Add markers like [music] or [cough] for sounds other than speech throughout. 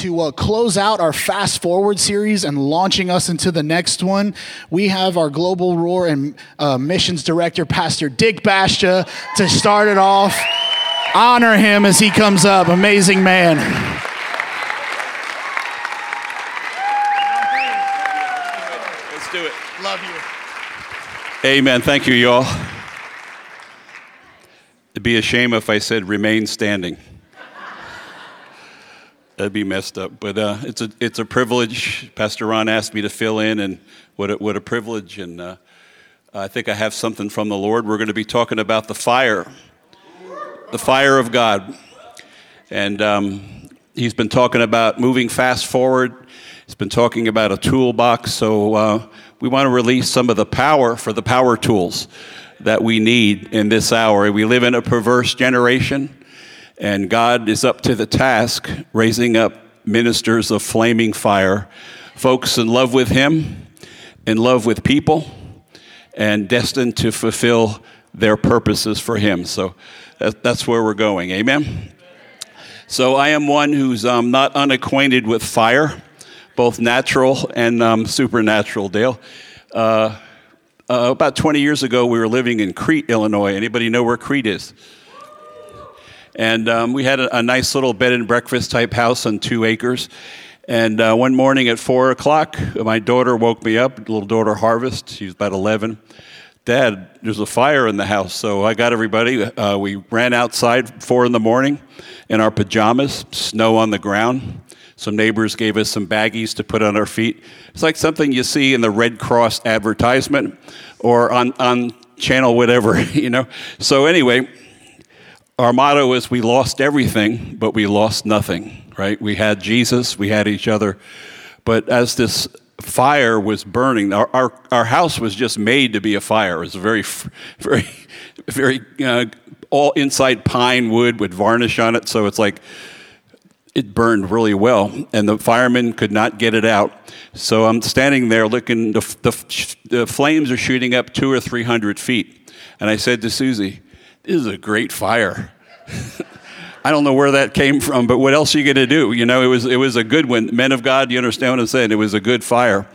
to uh, close out our fast forward series and launching us into the next one, we have our global roar and uh, missions director, Pastor Dick Bashta, to start it off. Honor him as he comes up. Amazing man. Let's do it. Love you. Amen. Thank you, y'all. It'd be a shame if I said remain standing. That'd be messed up. But uh, it's, a, it's a privilege. Pastor Ron asked me to fill in, and what a, what a privilege. And uh, I think I have something from the Lord. We're going to be talking about the fire, the fire of God. And um, he's been talking about moving fast forward. He's been talking about a toolbox. So uh, we want to release some of the power for the power tools that we need in this hour. We live in a perverse generation. And God is up to the task, raising up ministers of flaming fire, folks in love with Him, in love with people, and destined to fulfill their purposes for Him. So that's where we're going. Amen? So I am one who's um, not unacquainted with fire, both natural and um, supernatural, Dale. Uh, uh, about 20 years ago, we were living in Crete, Illinois. Anybody know where Crete is? And um, we had a, a, nice little bed and breakfast type house on two acres. And uh, one morning at four o'clock, my daughter woke me up, little daughter Harvest, she's about 11. Dad, there's a fire in the house. So I got everybody. Uh, we ran outside four in the morning in our pajamas, snow on the ground. Some neighbors gave us some baggies to put on our feet. It's like something you see in the Red Cross advertisement or on, on channel whatever, [laughs] you know. So anyway, our motto is we lost everything, but we lost nothing, right? We had Jesus, we had each other. But as this fire was burning, our, our, our house was just made to be a fire. It was very, [laughs] very, very, uh, all inside pine wood with varnish on it. So it's like, it burned really well, and the firemen could not get it out. So I'm standing there looking, the, the, the flames are shooting up two or three hundred feet. And I said to Susie, this is a great fire. [laughs] I don't know where that came from, but what else are you going to do? You know, it was, it was a good one. Men of God, you understand what I'm saying? It was a good fire.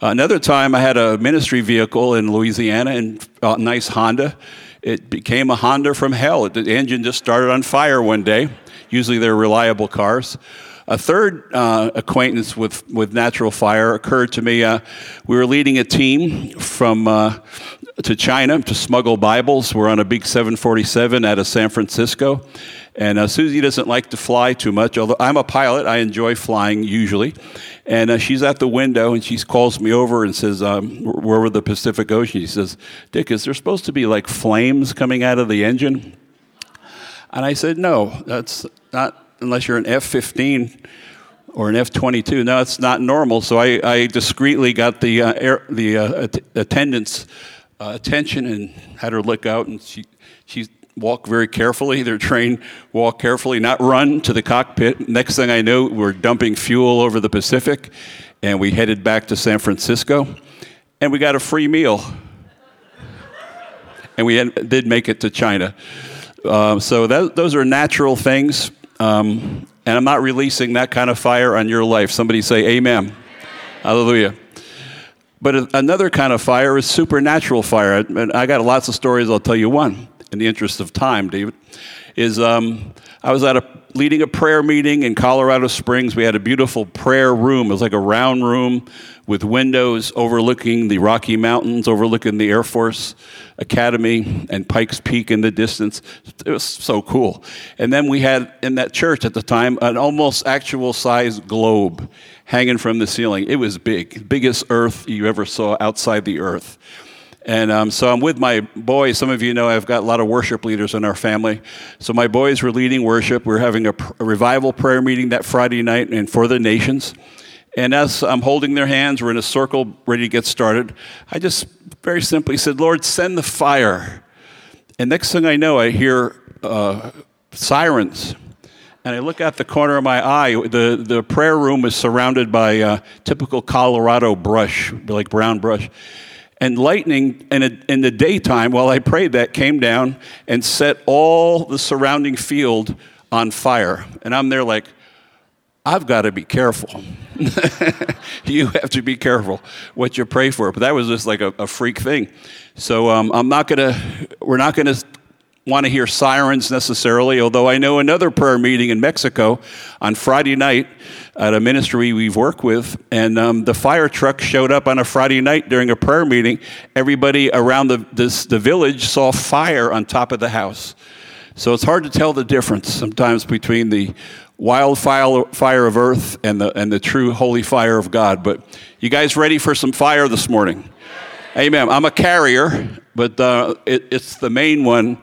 Another time, I had a ministry vehicle in Louisiana, and a nice Honda. It became a Honda from hell. The engine just started on fire one day. Usually, they're reliable cars. A third uh, acquaintance with, with natural fire occurred to me. Uh, we were leading a team from uh, to China to smuggle Bibles. We're on a big 747 out of San Francisco. And uh, Susie doesn't like to fly too much, although I'm a pilot. I enjoy flying usually. And uh, she's at the window and she calls me over and says, um, We're the Pacific Ocean. She says, Dick, is there supposed to be like flames coming out of the engine? And I said, No, that's not unless you're an F 15 or an F 22. No, it's not normal. So I, I discreetly got the, uh, air, the uh, attendants uh, attention and had her look out, and she she walked very carefully. They're trained walk carefully, not run to the cockpit. Next thing I know, we're dumping fuel over the Pacific, and we headed back to San Francisco, and we got a free meal, [laughs] and we had, did make it to China. Uh, so that, those are natural things, um, and I'm not releasing that kind of fire on your life. Somebody say, "Amen." Amen. Hallelujah. But another kind of fire is supernatural fire. And I got lots of stories. I'll tell you one in the interest of time, David. Is um, I was at a leading a prayer meeting in Colorado Springs. We had a beautiful prayer room. It was like a round room with windows overlooking the Rocky Mountains, overlooking the Air Force Academy and Pikes Peak in the distance. It was so cool. And then we had in that church at the time an almost actual size globe hanging from the ceiling. It was big, biggest earth you ever saw outside the earth. And um, so I'm with my boys. Some of you know I've got a lot of worship leaders in our family. So my boys were leading worship. We are having a, a revival prayer meeting that Friday night and for the nations. And as I'm holding their hands, we're in a circle ready to get started. I just very simply said, Lord, send the fire. And next thing I know, I hear uh, sirens and I look out the corner of my eye. The, the prayer room is surrounded by uh, typical Colorado brush, like brown brush. And lightning in, a, in the daytime, while I prayed that, came down and set all the surrounding field on fire. And I'm there like, I've got to be careful. [laughs] you have to be careful what you pray for. But that was just like a, a freak thing. So um, I'm not going to, we're not going to want to hear sirens necessarily, although I know another prayer meeting in Mexico on Friday night at a ministry we've worked with, and um, the fire truck showed up on a Friday night during a prayer meeting. Everybody around the, this, the village saw fire on top of the house. So it's hard to tell the difference sometimes between the wildfire fire of earth and the, and the true holy fire of God. But you guys ready for some fire this morning? Amen. I'm a carrier, but uh, it, it's the main one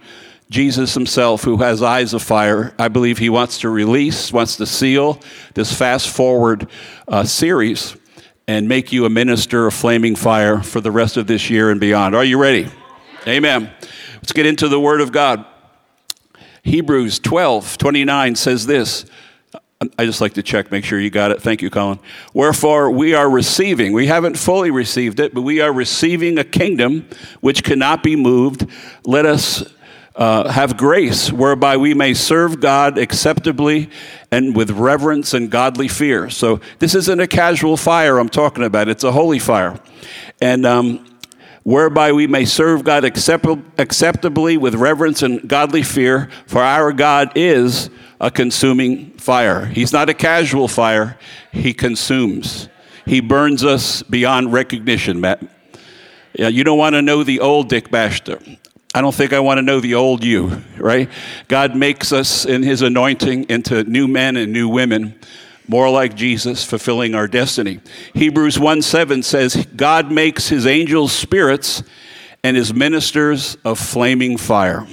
Jesus himself, who has eyes of fire, I believe he wants to release, wants to seal this fast forward uh, series and make you a minister of flaming fire for the rest of this year and beyond. Are you ready? Amen. Let's get into the Word of God. Hebrews 12 29 says this. I just like to check, make sure you got it. Thank you, Colin. Wherefore, we are receiving, we haven't fully received it, but we are receiving a kingdom which cannot be moved. Let us uh, have grace whereby we may serve God acceptably and with reverence and godly fear. So, this isn't a casual fire I'm talking about, it's a holy fire. And um, whereby we may serve God accept- acceptably with reverence and godly fear, for our God is a consuming fire. He's not a casual fire, He consumes. He burns us beyond recognition, Matt. Yeah, you don't want to know the old Dick Bashta. I don't think I want to know the old you, right? God makes us in his anointing into new men and new women, more like Jesus, fulfilling our destiny. Hebrews 1 7 says, God makes his angels spirits and his ministers of flaming fire.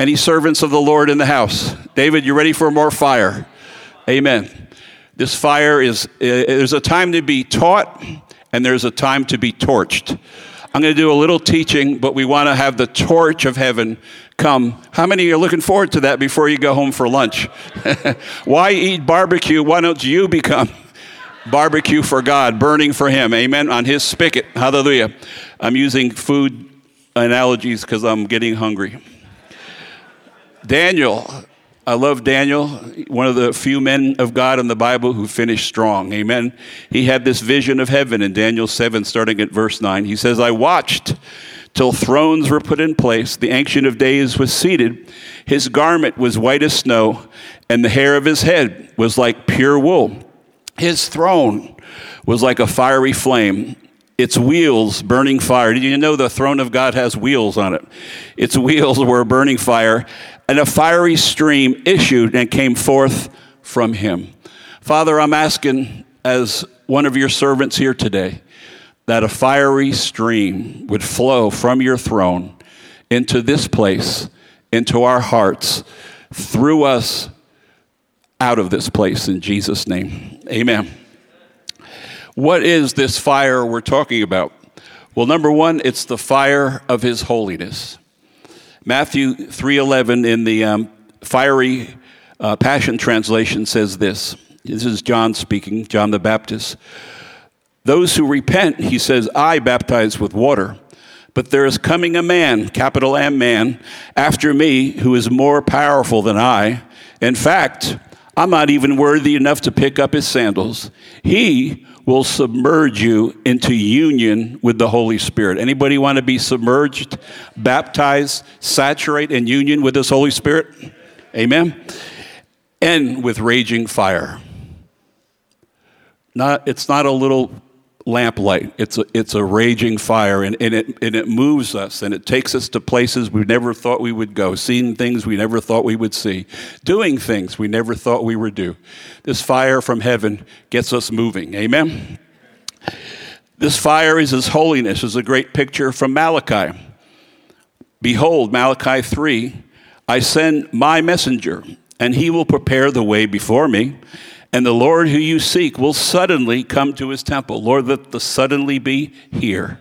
Any servants of the Lord in the house? David, you ready for more fire? Amen. This fire is, there's a time to be taught and there's a time to be torched. I'm going to do a little teaching, but we want to have the torch of heaven come. How many are looking forward to that before you go home for lunch? [laughs] Why eat barbecue? Why don't you become barbecue for God, burning for Him? Amen. On His spigot. Hallelujah. I'm using food analogies because I'm getting hungry. Daniel I love Daniel, one of the few men of God in the Bible who finished strong. Amen. He had this vision of heaven in Daniel 7, starting at verse 9. He says, I watched till thrones were put in place. The Ancient of Days was seated. His garment was white as snow, and the hair of his head was like pure wool. His throne was like a fiery flame, its wheels burning fire. Did you know the throne of God has wheels on it? Its wheels were burning fire, and a fiery stream issued and came forth from him. Father, I'm asking as one of your servants here today that a fiery stream would flow from your throne into this place, into our hearts, through us, out of this place in Jesus' name. Amen. What is this fire we're talking about? Well, number one, it's the fire of his holiness. Matthew 3:11 in the um, fiery uh, Passion Translation says this. This is John speaking, John the Baptist. Those who repent, he says, I baptize with water. But there is coming a man, capital M man, after me who is more powerful than I. In fact, I'm not even worthy enough to pick up his sandals. He will submerge you into union with the Holy Spirit. Anybody want to be submerged, baptized, saturate in union with this Holy Spirit? Amen. And with raging fire. Not, it's not a little lamplight. It's a, it's a raging fire, and, and, it, and it moves us, and it takes us to places we never thought we would go, seeing things we never thought we would see, doing things we never thought we would do. This fire from heaven gets us moving. Amen? This fire is His holiness, is a great picture from Malachi. Behold, Malachi 3 I send my messenger, and he will prepare the way before me. And the Lord who you seek will suddenly come to his temple. Lord, let the suddenly be here.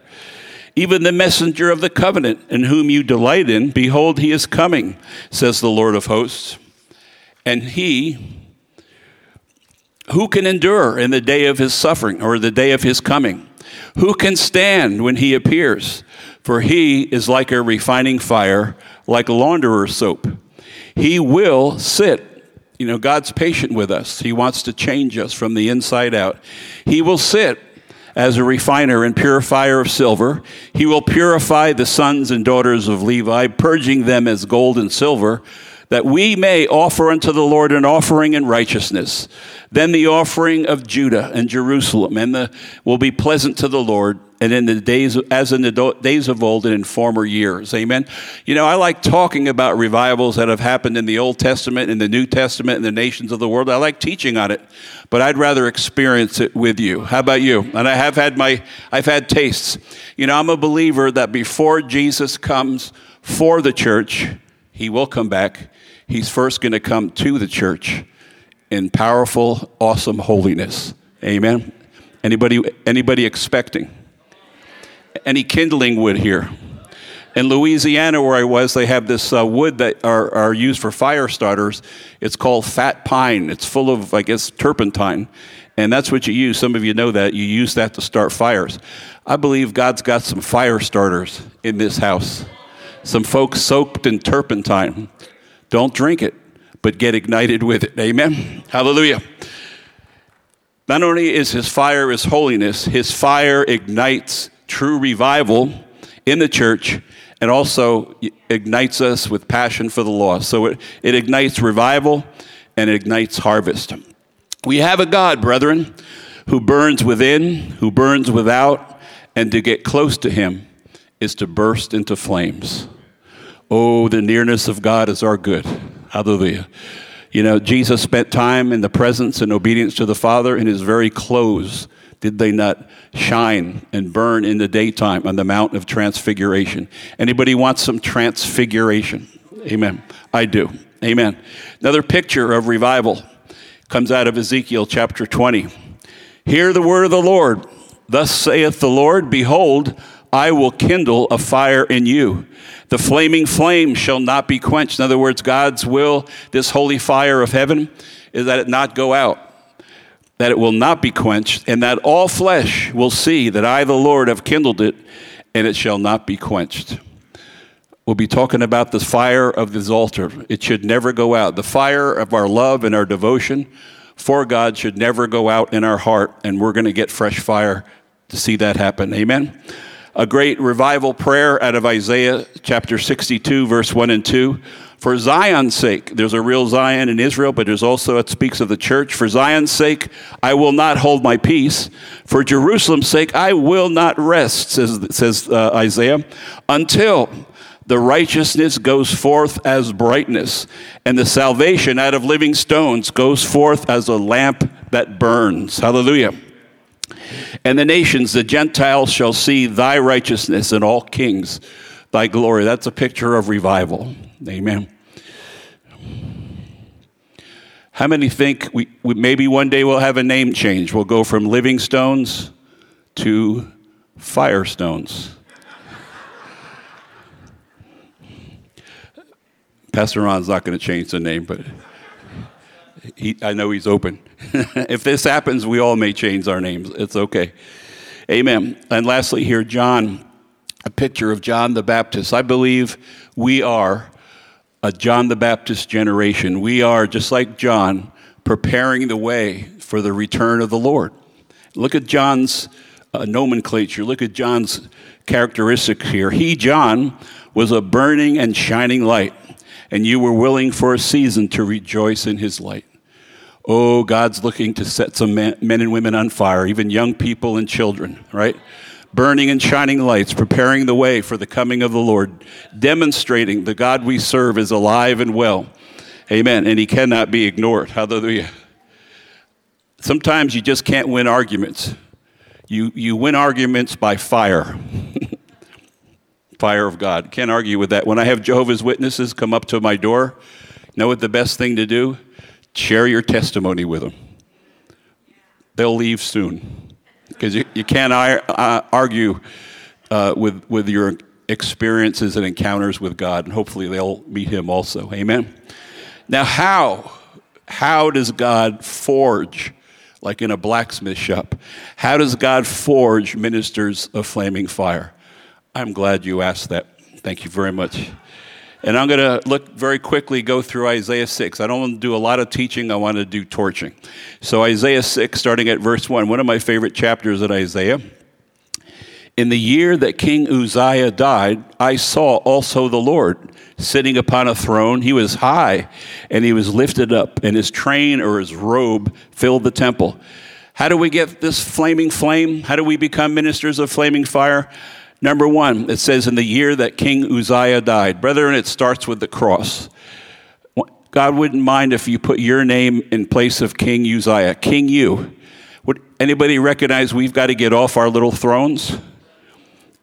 Even the messenger of the covenant in whom you delight in, behold, he is coming, says the Lord of hosts. And he, who can endure in the day of his suffering or the day of his coming? Who can stand when he appears? For he is like a refining fire, like launderer's soap. He will sit You know, God's patient with us. He wants to change us from the inside out. He will sit as a refiner and purifier of silver. He will purify the sons and daughters of Levi, purging them as gold and silver, that we may offer unto the Lord an offering in righteousness. Then the offering of Judah and Jerusalem and the, will be pleasant to the Lord and in the days as in the days of old and in former years. Amen? You know i like talking about revivals that have happened in the old testament in the new testament in the nations of the world. I like teaching on it but i'd rather experience it with you. How about you? And i have had my i've had tastes. You know i'm a believer that before jesus comes for the church he will come back. He's first going to come to the church in powerful awesome holiness. Amen? Anybody anybody expecting any kindling wood here. In Louisiana, where I was, they have this uh, wood that are, are used for fire starters. It's called fat pine. It's full of, I guess, turpentine. And that's what you use. Some of you know that. You use that to start fires. I believe God's got some fire starters in this house. Some folks soaked in turpentine. Don't drink it, but get ignited with it. Amen. Hallelujah. Not only is his fire his holiness, his fire ignites true revival in the church and also ignites us with passion for the lost. So it, it ignites revival and it ignites harvest. We have a God, brethren, who burns within, who burns without, and to get close to him is to burst into flames. Oh, the nearness of God is our good. Hallelujah. You know, Jesus spent time in the presence and obedience to the Father in his very clothes did they not shine and burn in the daytime on the Mount of Transfiguration? Anybody want some transfiguration? Amen. I do. Amen. Another picture of revival comes out of Ezekiel chapter 20. Hear the word of the Lord. Thus saith the Lord, Behold, I will kindle a fire in you. The flaming flame shall not be quenched. In other words, God's will, this holy fire of heaven, is that it not go out that it will not be quenched, and that all flesh will see that I, the Lord, have kindled it, and it shall not be quenched. We'll be talking about the fire of this altar. It should never go out. The fire of our love and our devotion for God should never go out in our heart, and we're going to get fresh fire to see that happen. Amen. A great revival prayer out of Isaiah chapter 62, verse 1 and 2. For Zion's sake, there's a real Zion in Israel, but there's also, it speaks of the church. For Zion's sake, I will not hold my peace. For Jerusalem's sake, I will not rest, says, says uh, Isaiah, until the righteousness goes forth as brightness, and the salvation out of living stones goes forth as a lamp that burns. Hallelujah. And the nations, the Gentiles, shall see thy righteousness, and all kings thy glory. That's a picture of revival. Amen. How many think we, we, maybe one day we'll have a name change? We'll go from living stones to firestones. Pastor Ron's not going to change the name, but he, I know he's open. [laughs] if this happens, we all may change our names. It's okay. Amen. And lastly, here, John, a picture of John the Baptist. I believe we are a John the Baptist generation. We are, just like John, preparing the way for the return of the Lord. Look at John's uh, nomenclature. Look at John's characteristics here. He, John, was a burning and shining light, and you were willing for a season to rejoice in his light. Oh, God's looking to set some men, men and women on fire, even young people and children, right? Burning and shining lights, preparing the way for the coming of the Lord, demonstrating the God we serve is alive and well. Amen. And he cannot be ignored. Hallelujah. Sometimes you just can't win arguments. You, you win arguments by fire. [laughs] fire of God. Can't argue with that. When I have Jehovah's Witnesses come up to my door, know what the best thing to do? Share your testimony with them. They'll leave soon because you, you can't uh, argue uh, with, with your experiences and encounters with God, and hopefully they'll meet Him also. Amen. Now, how? How does God forge, like in a blacksmith shop, how does God forge ministers of flaming fire? I'm glad you asked that. Thank you very much. And I'm going to look very quickly, go through Isaiah 6. I don't want to do a lot of teaching, I want to do torching. So, Isaiah 6, starting at verse 1, one of my favorite chapters in Isaiah. In the year that King Uzziah died, I saw also the Lord sitting upon a throne. He was high and he was lifted up, and his train or his robe filled the temple. How do we get this flaming flame? How do we become ministers of flaming fire? Number one, it says in the year that King Uzziah died. Brethren, it starts with the cross. God wouldn't mind if you put your name in place of King Uzziah. King you. Would anybody recognize we've got to get off our little thrones?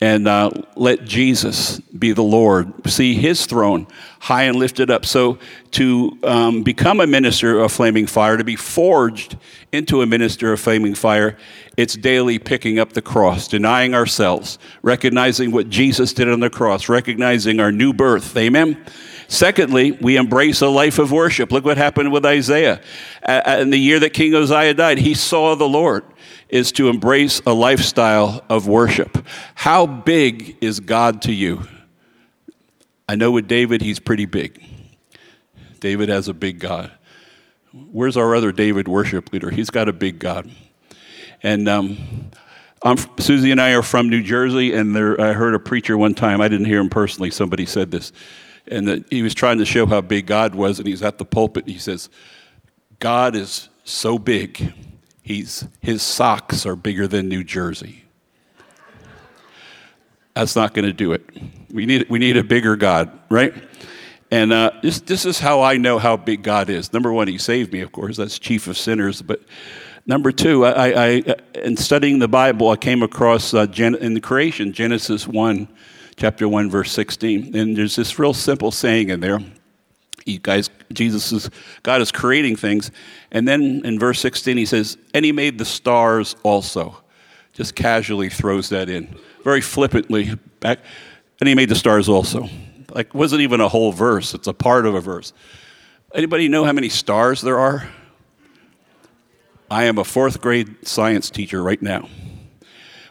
and uh, let Jesus be the Lord. See his throne high and lifted up. So, to um, become a minister of flaming fire, to be forged into a minister of flaming fire, it's daily picking up the cross, denying ourselves, recognizing what Jesus did on the cross, recognizing our new birth. Amen. Secondly, we embrace a life of worship. Look what happened with Isaiah. In the year that King Uzziah died, he saw the Lord is to embrace a lifestyle of worship. How big is God to you? I know with David, he's pretty big. David has a big God. Where's our other David worship leader? He's got a big God. And um, Susie and I are from New Jersey, and there, I heard a preacher one time. I didn't hear him personally. Somebody said this, and that he was trying to show how big God was, and he's at the pulpit. And he says, "God is so big He's, his socks are bigger than New Jersey. That's not going to do it. We need, we need a bigger God, right? And uh, this, this is how I know how big God is. Number one, He saved me, of course. That's chief of sinners. But number two, I, I, in studying the Bible, I came across uh, Gen- in the creation, Genesis 1, chapter 1, verse 16. And there's this real simple saying in there you guys, Jesus is, God is creating things. And then in verse 16, he says, and he made the stars also. Just casually throws that in, very flippantly back. And he made the stars also. Like, wasn't even a whole verse, it's a part of a verse. Anybody know how many stars there are? I am a fourth grade science teacher right now.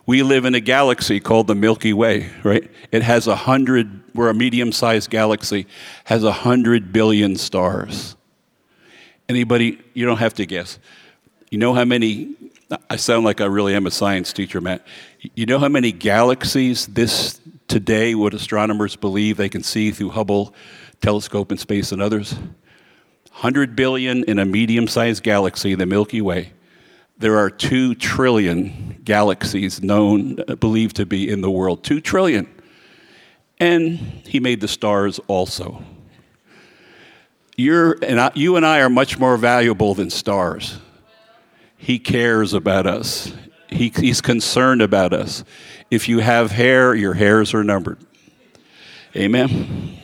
We live in a galaxy called the Milky Way, right? It has a hundred, we're a medium sized galaxy, has a hundred billion stars. Anybody, you don't have to guess. You know how many, I sound like I really am a science teacher, Matt. You know how many galaxies this today, what astronomers believe they can see through Hubble telescope in space and others? 100 billion in a medium sized galaxy, the Milky Way there are two trillion galaxies known, believed to be in the world. Two trillion. And he made the stars also. You're, and I, you and I are much more valuable than stars. He cares about us, he, he's concerned about us. If you have hair, your hairs are numbered. Amen.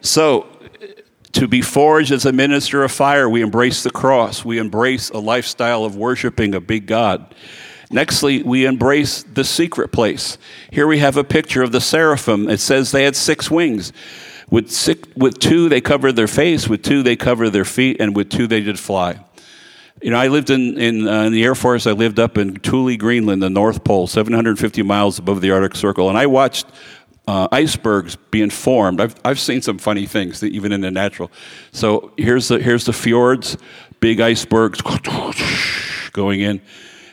So, to be forged as a minister of fire, we embrace the cross. We embrace a lifestyle of worshiping a big God. Nextly, we embrace the secret place. Here we have a picture of the seraphim. It says they had six wings. With, six, with two, they covered their face. With two, they covered their feet. And with two, they did fly. You know, I lived in, in, uh, in, the Air Force. I lived up in Thule, Greenland, the North Pole, 750 miles above the Arctic Circle. And I watched uh, icebergs being formed. I've, I've seen some funny things, even in the natural. So here's the, here's the fjords, big icebergs [laughs] going in.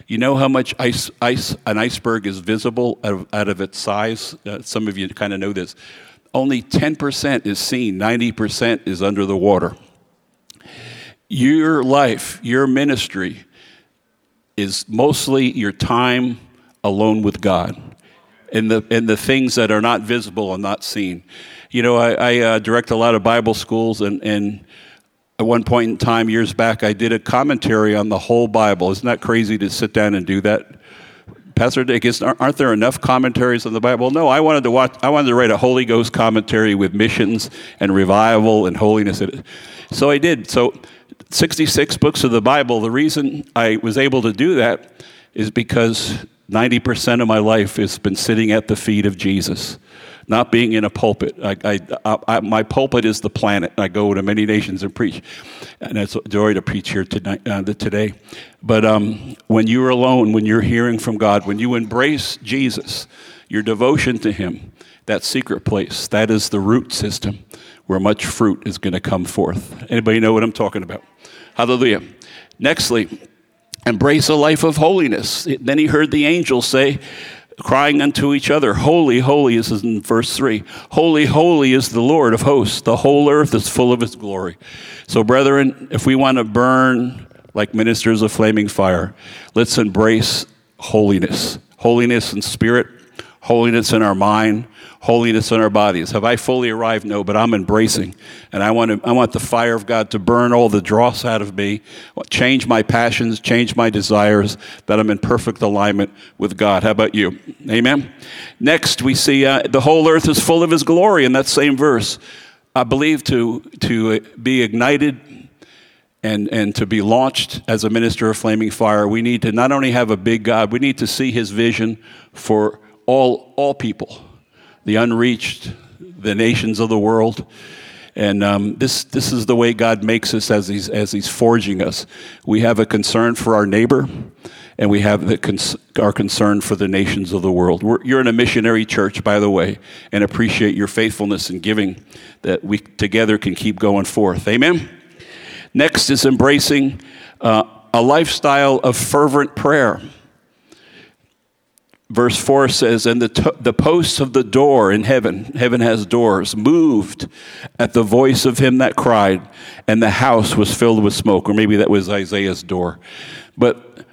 You know how much ice, ice an iceberg is visible out of, out of its size? Uh, some of you kind of know this. Only 10% is seen, 90% is under the water. Your life, your ministry, is mostly your time alone with God in the in the things that are not visible and not seen. You know, I, I uh, direct a lot of Bible schools, and, and at one point in time, years back, I did a commentary on the whole Bible. Isn't that crazy to sit down and do that? Pastor Dick, aren't there enough commentaries on the Bible? No, I wanted to watch. I wanted to write a Holy Ghost commentary with missions and revival and holiness. So I did. So, 66 books of the Bible. The reason I was able to do that is because 90% of my life has been sitting at the feet of Jesus, not being in a pulpit. I, I, I, my pulpit is the planet. I go to many nations and preach. And it's a joy to preach here tonight, uh, today. But um, when you're alone, when you're hearing from God, when you embrace Jesus, your devotion to Him, that secret place, that is the root system where much fruit is going to come forth. Anybody know what I'm talking about? Hallelujah. Nextly, embrace a life of holiness. Then he heard the angels say, crying unto each other, Holy, holy, this is in verse 3. Holy, holy is the Lord of hosts. The whole earth is full of his glory. So, brethren, if we want to burn like ministers of flaming fire, let's embrace holiness. Holiness in spirit, holiness in our mind, holiness in our bodies. Have I fully arrived? No, but I'm embracing. And I want, to, I want the fire of God to burn all the dross out of me, change my passions, change my desires, that I'm in perfect alignment with God. How about you? Amen? Next, we see uh, the whole earth is full of His glory in that same verse. I believe to, to be ignited and, and to be launched as a minister of flaming fire, we need to not only have a big God, we need to see His vision for all, all people the unreached, the nations of the world. And um, this, this is the way God makes us as he's, as he's forging us. We have a concern for our neighbor, and we have the cons- our concern for the nations of the world. We're, you're in a missionary church, by the way, and appreciate your faithfulness in giving that we together can keep going forth. Amen? Next is embracing uh, a lifestyle of fervent prayer verse 4 says, And the, t- the posts of the door in heaven, heaven has doors, moved at the voice of him that cried, and the house was filled with smoke. Or maybe that was Isaiah's door. But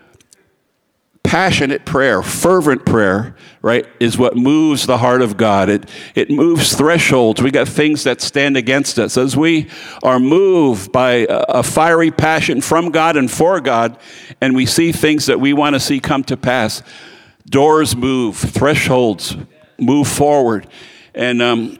passionate prayer, fervent prayer, right, is what moves the heart of God. It, it moves thresholds. We got things that stand against us. As we are moved by a, a fiery passion from God and for God, and we see things that we want to see come to pass, Doors move, thresholds move forward. And um,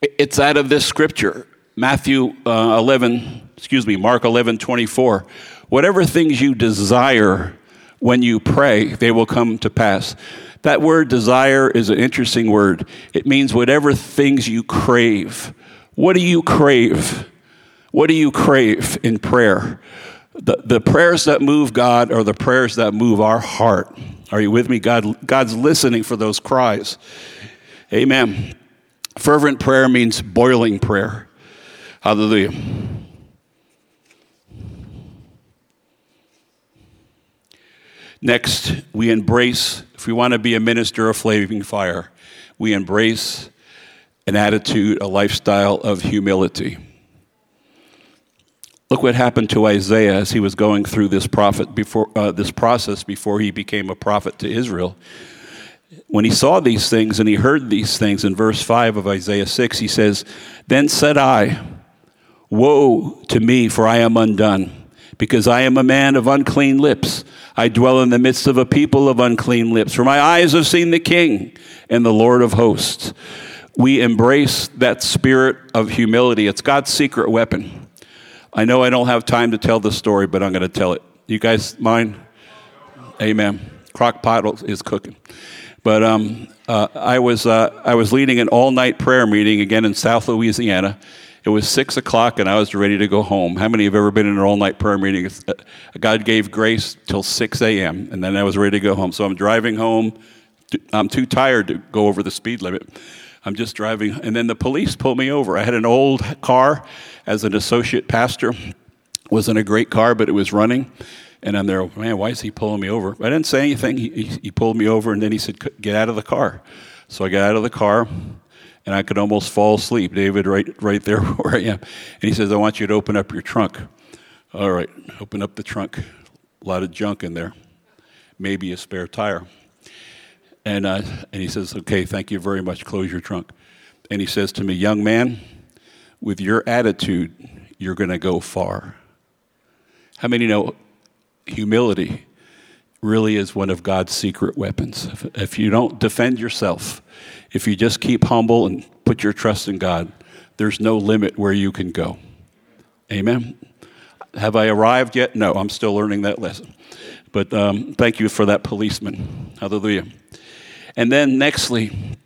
it's out of this scripture, Matthew uh, 11, excuse me, Mark 11, 24. Whatever things you desire when you pray, they will come to pass. That word desire is an interesting word. It means whatever things you crave. What do you crave? What do you crave in prayer? The, the prayers that move God are the prayers that move our heart. Are you with me? God, God's listening for those cries. Amen. Fervent prayer means boiling prayer. Hallelujah. Next, we embrace, if we want to be a minister of flaming fire, we embrace an attitude, a lifestyle of humility. Look what happened to Isaiah as he was going through this prophet before uh, this process before he became a prophet to Israel. When he saw these things and he heard these things in verse 5 of Isaiah 6, he says, Then said I, Woe to me, for I am undone, because I am a man of unclean lips. I dwell in the midst of a people of unclean lips. For my eyes have seen the King and the Lord of hosts. We embrace that spirit of humility. It's God's secret weapon. I know I don't have time to tell the story, but I'm going to tell it. You guys mind? Amen. Crock pot is cooking. But um, uh, I, was, uh, I was leading an all night prayer meeting again in South Louisiana. It was six o'clock and I was ready to go home. How many have ever been in an all night prayer meeting? Uh, God gave grace till 6 a.m. and then I was ready to go home. So I'm driving home. I'm too tired to go over the speed limit. I'm just driving, and then the police pulled me over. I had an old car as an associate pastor. wasn't a great car, but it was running. And I'm there, man, why is he pulling me over? I didn't say anything. He, he, he pulled me over, and then he said, get out of the car. So I got out of the car, and I could almost fall asleep. David, right, right there [laughs] where I am. And he says, I want you to open up your trunk. All right, open up the trunk. A lot of junk in there. Maybe a spare tire. And, uh, and he says, Okay, thank you very much. Close your trunk. And he says to me, Young man, with your attitude, you're going to go far. How many know humility really is one of God's secret weapons? If, if you don't defend yourself, if you just keep humble and put your trust in God, there's no limit where you can go. Amen. Have I arrived yet? No, I'm still learning that lesson. But um, thank you for that policeman. Hallelujah. And then, nextly,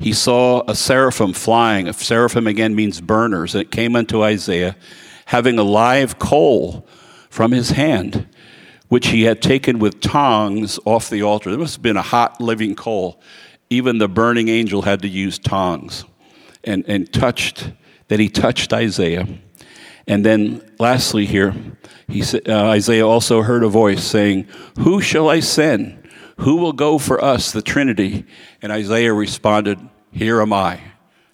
he saw a seraphim flying. A seraphim again means burners. And it came unto Isaiah, having a live coal from his hand, which he had taken with tongs off the altar. There must have been a hot living coal. even the burning angel had to use tongs and, and touched, that he touched Isaiah. And then lastly, here, he, uh, Isaiah also heard a voice saying, Who shall I send? Who will go for us, the Trinity? And Isaiah responded, Here am I,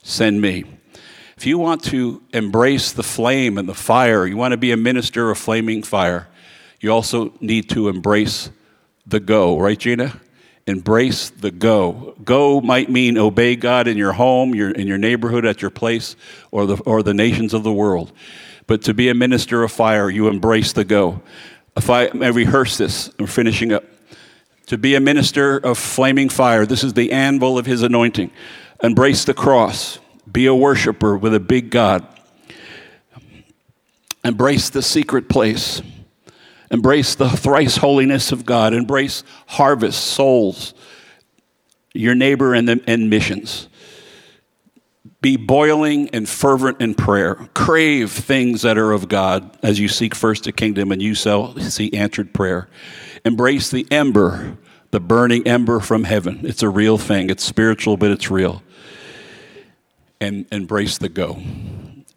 send me. If you want to embrace the flame and the fire, you want to be a minister of flaming fire, you also need to embrace the go, right, Gina? Embrace the go. Go might mean obey God in your home, your, in your neighborhood, at your place, or the, or the nations of the world. But to be a minister of fire, you embrace the go. If I, I rehearse this, I'm finishing up. To be a minister of flaming fire, this is the anvil of his anointing. Embrace the cross. Be a worshiper with a big God. Embrace the secret place. Embrace the thrice holiness of God. Embrace harvest, souls, your neighbor, and, the, and missions. Be boiling and fervent in prayer. Crave things that are of God as you seek first the kingdom and you shall see answered prayer. Embrace the ember, the burning ember from heaven. It's a real thing. It's spiritual, but it's real. And embrace the go.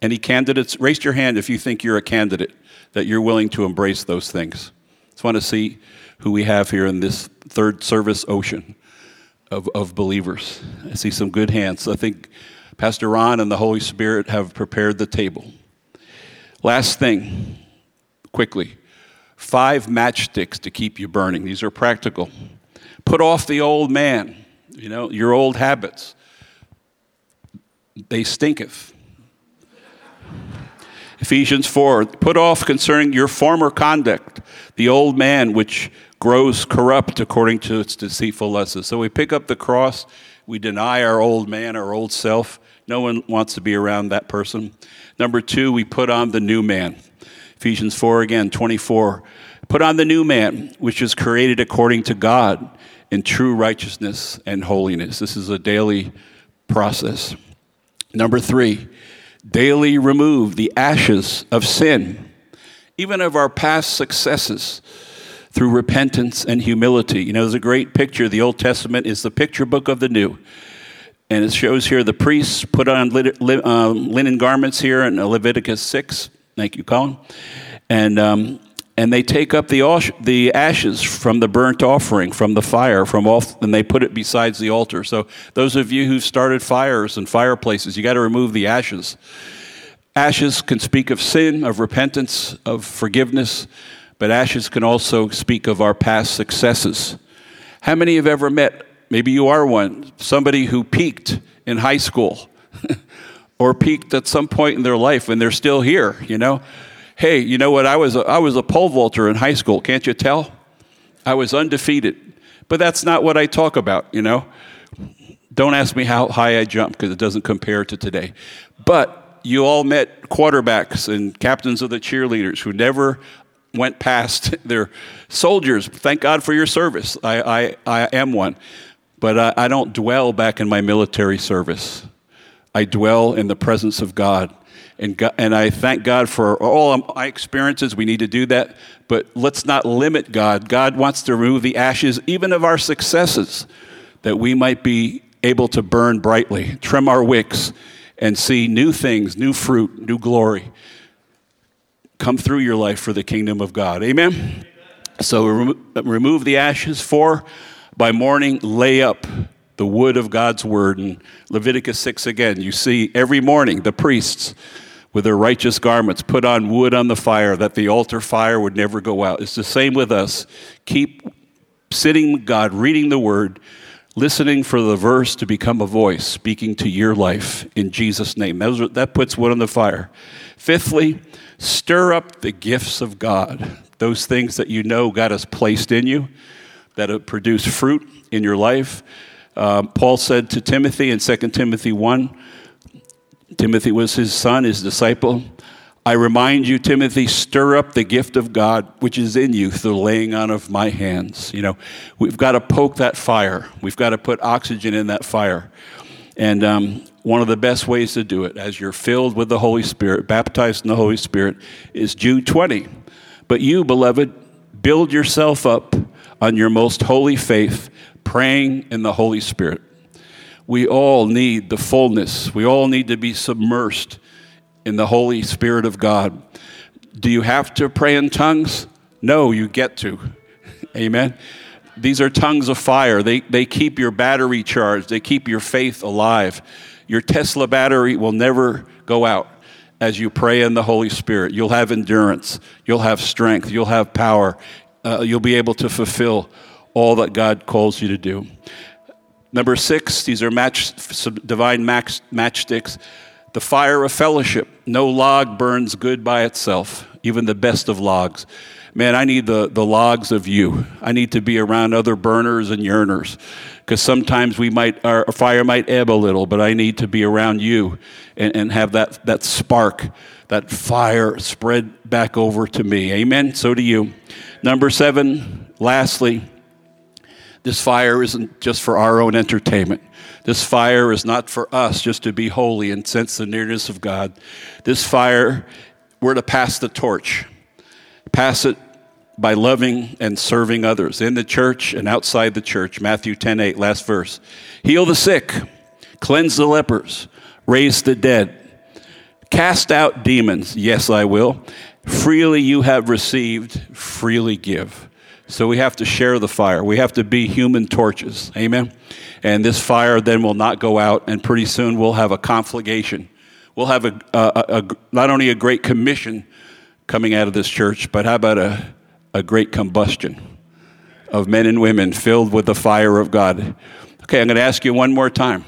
Any candidates? Raise your hand if you think you're a candidate that you're willing to embrace those things. Just want to see who we have here in this third service ocean of, of believers. I see some good hands. I think Pastor Ron and the Holy Spirit have prepared the table. Last thing, quickly five matchsticks to keep you burning. These are practical. Put off the old man, you know, your old habits. They stinketh. Ephesians 4 Put off concerning your former conduct the old man which grows corrupt according to its deceitful lusts. So we pick up the cross, we deny our old man, our old self. No one wants to be around that person. Number two, we put on the new man. Ephesians 4 again, 24. Put on the new man, which is created according to God in true righteousness and holiness. This is a daily process. Number three, daily remove the ashes of sin, even of our past successes, through repentance and humility. You know, there's a great picture. The Old Testament is the picture book of the New. And it shows here the priests put on uh, linen garments here in Leviticus 6. Thank you, Colin. And um, and they take up the, the ashes from the burnt offering, from the fire, from all, and they put it besides the altar. So, those of you who've started fires and fireplaces, you got to remove the ashes. Ashes can speak of sin, of repentance, of forgiveness, but ashes can also speak of our past successes. How many have ever met, maybe you are one, somebody who peaked in high school [laughs] or peaked at some point in their life and they're still here, you know? hey, you know what? I was a, I was a pole vaulter in high school. Can't you tell? I was undefeated. But that's not what I talk about, you know? Don't ask me how high I jumped because it doesn't compare to today. But you all met quarterbacks and captains of the cheerleaders who never went past [laughs] their soldiers. Thank God for your service. I, I, I am one. But I, I don't dwell back in my military service. I dwell in the presence of God and, God, and I thank God for all my experiences. We need to do that. But let's not limit God. God wants to remove the ashes, even of our successes, that we might be able to burn brightly, trim our wicks, and see new things, new fruit, new glory come through your life for the kingdom of God. Amen? So remo- remove the ashes. For by morning, lay up the wood of God's word. In Leviticus 6 again, you see every morning the priests with their righteous garments, put on wood on the fire that the altar fire would never go out. It's the same with us. Keep sitting with God, reading the word, listening for the verse to become a voice speaking to your life in Jesus' name. That, that puts wood on the fire. Fifthly, stir up the gifts of God, those things that you know God has placed in you that it produce fruit in your life. Um, Paul said to Timothy in 2 Timothy 1 Timothy was his son, his disciple. I remind you, Timothy, stir up the gift of God which is in you through the laying on of my hands. You know, we've got to poke that fire. We've got to put oxygen in that fire. And um, one of the best ways to do it, as you're filled with the Holy Spirit, baptized in the Holy Spirit, is Jude 20. But you, beloved, build yourself up on your most holy faith, praying in the Holy Spirit. We all need the fullness. We all need to be submersed in the Holy Spirit of God. Do you have to pray in tongues? No, you get to. [laughs] Amen. These are tongues of fire. They, they keep your battery charged, they keep your faith alive. Your Tesla battery will never go out as you pray in the Holy Spirit. You'll have endurance, you'll have strength, you'll have power, uh, you'll be able to fulfill all that God calls you to do. Number six, these are match, divine match, matchsticks. The fire of fellowship. No log burns good by itself, even the best of logs. Man, I need the, the logs of you. I need to be around other burners and yearners because sometimes we might, our fire might ebb a little, but I need to be around you and, and have that, that spark, that fire spread back over to me. Amen. So do you. Number seven, lastly, this fire isn't just for our own entertainment. This fire is not for us just to be holy and sense the nearness of God. This fire, we're to pass the torch. Pass it by loving and serving others in the church and outside the church. Matthew 10 8, last verse. Heal the sick, cleanse the lepers, raise the dead, cast out demons. Yes, I will. Freely you have received, freely give. So we have to share the fire. We have to be human torches. Amen. And this fire then will not go out, and pretty soon we'll have a conflagration. We'll have a, a, a, not only a great commission coming out of this church, but how about a, a great combustion of men and women filled with the fire of God? Okay, I'm going to ask you one more time.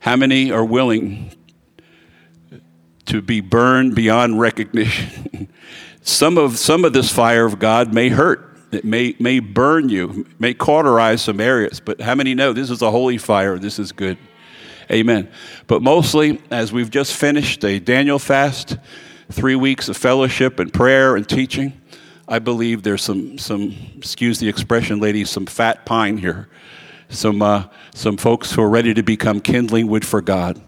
How many are willing to be burned beyond recognition? [laughs] some, of, some of this fire of God may hurt. It may, may burn you, may cauterize some areas, but how many know this is a holy fire? This is good. Amen. But mostly, as we've just finished a Daniel fast, three weeks of fellowship and prayer and teaching, I believe there's some, some excuse the expression, ladies, some fat pine here. Some, uh, some folks who are ready to become kindling wood for God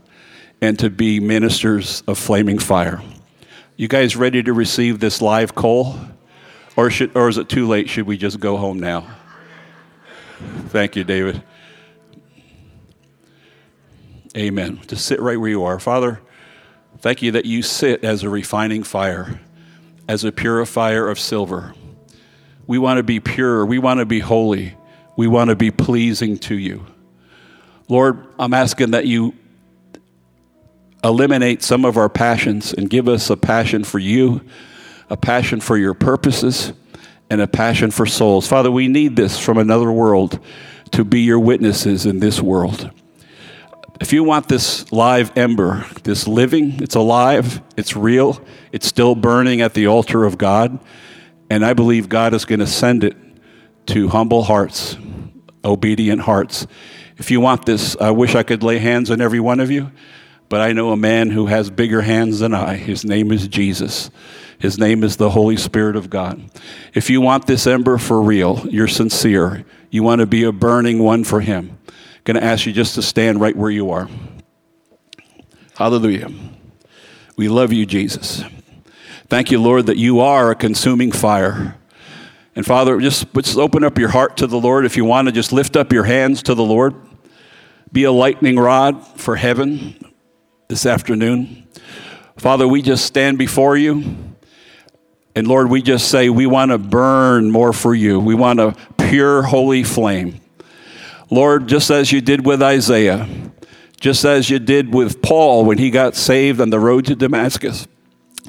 and to be ministers of flaming fire. You guys ready to receive this live coal? Or, should, or is it too late? Should we just go home now? Thank you, David. Amen. Just sit right where you are. Father, thank you that you sit as a refining fire, as a purifier of silver. We want to be pure. We want to be holy. We want to be pleasing to you. Lord, I'm asking that you eliminate some of our passions and give us a passion for you a passion for your purposes, and a passion for souls. Father, we need this from another world to be your witnesses in this world. If you want this live ember, this living, it's alive, it's real, it's still burning at the altar of God, and I believe God is going to send it to humble hearts, obedient hearts. If you want this, I wish I could lay hands on every one of you, but I know a man who has bigger hands than I. His name is Jesus. His name is the Holy Spirit of God. If you want this ember for real, you're sincere, you want to be a burning one for Him, I'm going to ask you just to stand right where you are. Hallelujah. We love you, Jesus. Thank you, Lord, that you are a consuming fire. And Father, just, just open up your heart to the Lord. If you want to, just lift up your hands to the Lord. Be a lightning rod for heaven this afternoon. Father, we just stand before you. And Lord, we just say we want to burn more for you. We want a pure, holy flame. Lord, just as you did with Isaiah, just as you did with Paul when he got saved on the road to Damascus,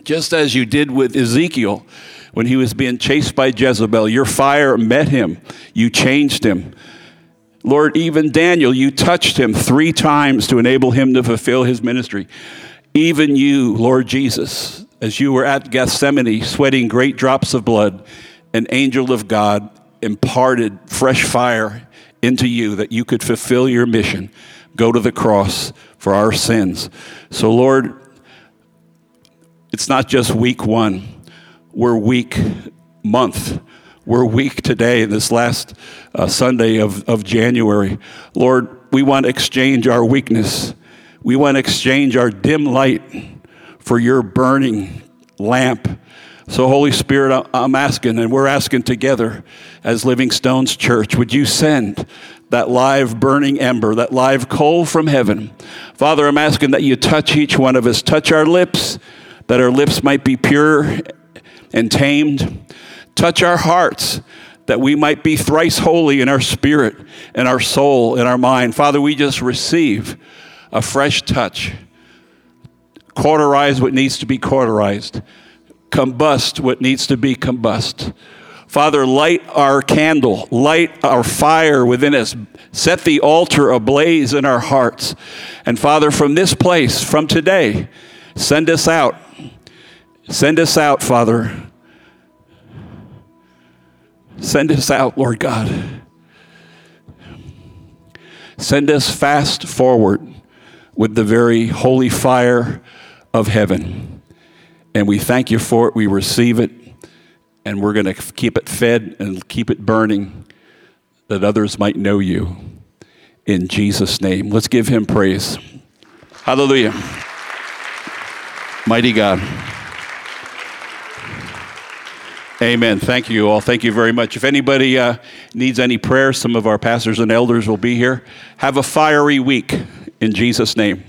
just as you did with Ezekiel when he was being chased by Jezebel, your fire met him, you changed him. Lord, even Daniel, you touched him three times to enable him to fulfill his ministry. Even you, Lord Jesus, as you were at Gethsemane sweating great drops of blood, an angel of God imparted fresh fire into you that you could fulfill your mission, go to the cross for our sins. So, Lord, it's not just week one, we're week month. We're weak today, this last uh, Sunday of, of January. Lord, we want to exchange our weakness. We want to exchange our dim light for your burning lamp. So, Holy Spirit, I'm asking, and we're asking together as Living Stones Church, would you send that live burning ember, that live coal from heaven? Father, I'm asking that you touch each one of us, touch our lips, that our lips might be pure and tamed, touch our hearts, that we might be thrice holy in our spirit and our soul and our mind. Father, we just receive a fresh touch. Cauterize what needs to be cauterized combust what needs to be combust. Father, light our candle, light our fire within us, set the altar ablaze in our hearts. And Father, from this place, from today, send us out. Send us out, Father. Send us out, Lord God. Send us fast forward with the very holy fire of heaven. And we thank you for it. We receive it. And we're going to keep it fed and keep it burning that others might know you. In Jesus' name. Let's give him praise. Hallelujah. Mighty God. Amen. Thank you all. Thank you very much. If anybody uh, needs any prayer, some of our pastors and elders will be here. Have a fiery week in Jesus' name.